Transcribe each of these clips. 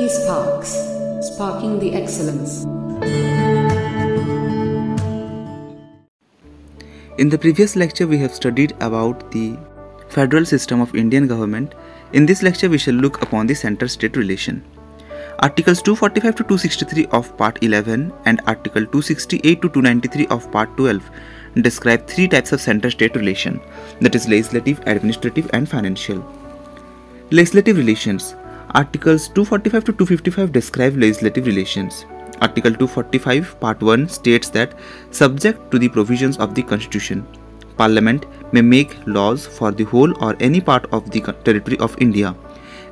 eSparks, sparking the excellence. In the previous lecture, we have studied about the federal system of Indian government. In this lecture, we shall look upon the center-state relation. Articles 245 to 263 of Part 11 and Article 268 to 293 of Part 12 describe three types of center-state relation, that is legislative, administrative and financial. Legislative relations. Articles 245 to 255 describe legislative relations. Article 245 Part 1 states that subject to the provisions of the Constitution, Parliament may make laws for the whole or any part of the territory of India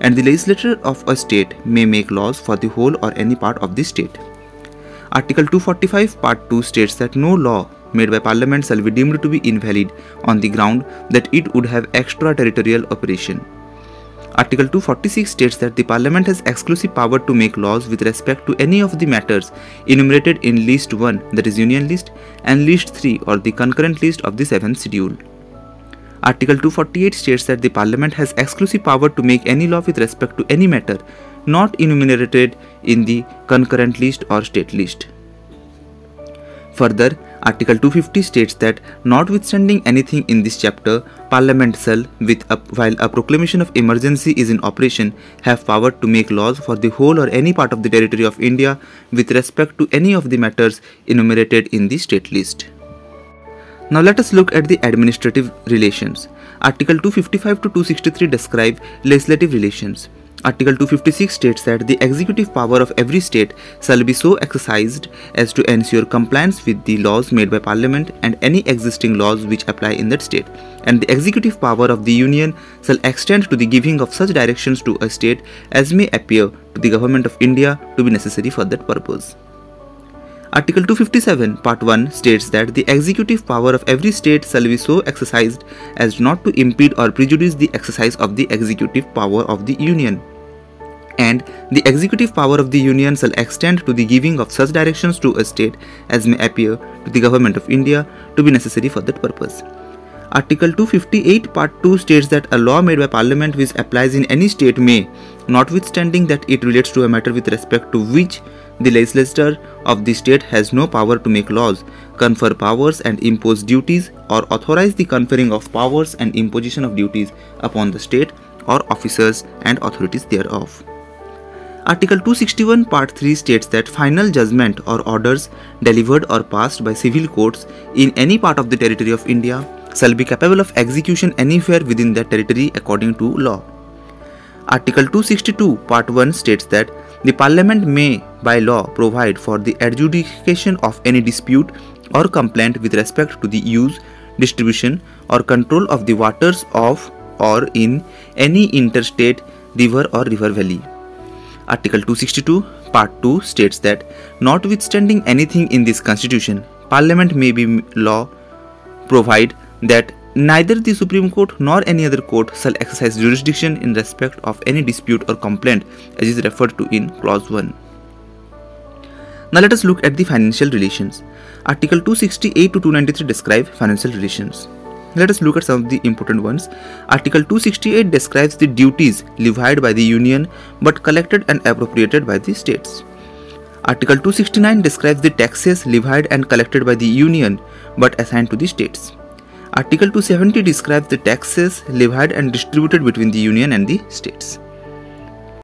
and the legislature of a state may make laws for the whole or any part of the state. Article 245 Part 2 states that no law made by Parliament shall be deemed to be invalid on the ground that it would have extraterritorial operation. Article 246 states that the Parliament has exclusive power to make laws with respect to any of the matters enumerated in List 1, that is Union List, and List 3 or the concurrent list of the 7th schedule. Article 248 states that the Parliament has exclusive power to make any law with respect to any matter not enumerated in the concurrent list or state list. Further, Article 250 states that notwithstanding anything in this chapter, Parliament shall, with a, while a proclamation of emergency is in operation, have power to make laws for the whole or any part of the territory of India with respect to any of the matters enumerated in the state list. Now let us look at the administrative relations. Article 255 to 263 describe legislative relations. Article 256 states that the executive power of every state shall be so exercised as to ensure compliance with the laws made by Parliament and any existing laws which apply in that state, and the executive power of the Union shall extend to the giving of such directions to a state as may appear to the Government of India to be necessary for that purpose. Article 257, Part 1 states that the executive power of every state shall be so exercised as not to impede or prejudice the exercise of the executive power of the Union. And the executive power of the Union shall extend to the giving of such directions to a state as may appear to the Government of India to be necessary for that purpose. Article 258 Part 2 states that a law made by Parliament which applies in any state may, notwithstanding that it relates to a matter with respect to which the legislature of the state has no power to make laws, confer powers and impose duties or authorize the conferring of powers and imposition of duties upon the state or officers and authorities thereof. Article 261 Part 3 states that final judgment or orders delivered or passed by civil courts in any part of the territory of India shall be capable of execution anywhere within that territory according to law. Article 262 Part 1 states that the Parliament may by law provide for the adjudication of any dispute or complaint with respect to the use, distribution or control of the waters of or in any interstate river or river valley. Article 262 Part 2 states that notwithstanding anything in this constitution, Parliament may by law provide that neither the Supreme Court nor any other court shall exercise jurisdiction in respect of any dispute or complaint as is referred to in clause 1. Now let us look at the financial relations. Article 268 to 293 describe financial relations. Let us look at some of the important ones. Article 268 describes the duties levied by the Union but collected and appropriated by the states. Article 269 describes the taxes levied and collected by the Union but assigned to the states. Article 270 describes the taxes levied and distributed between the Union and the states.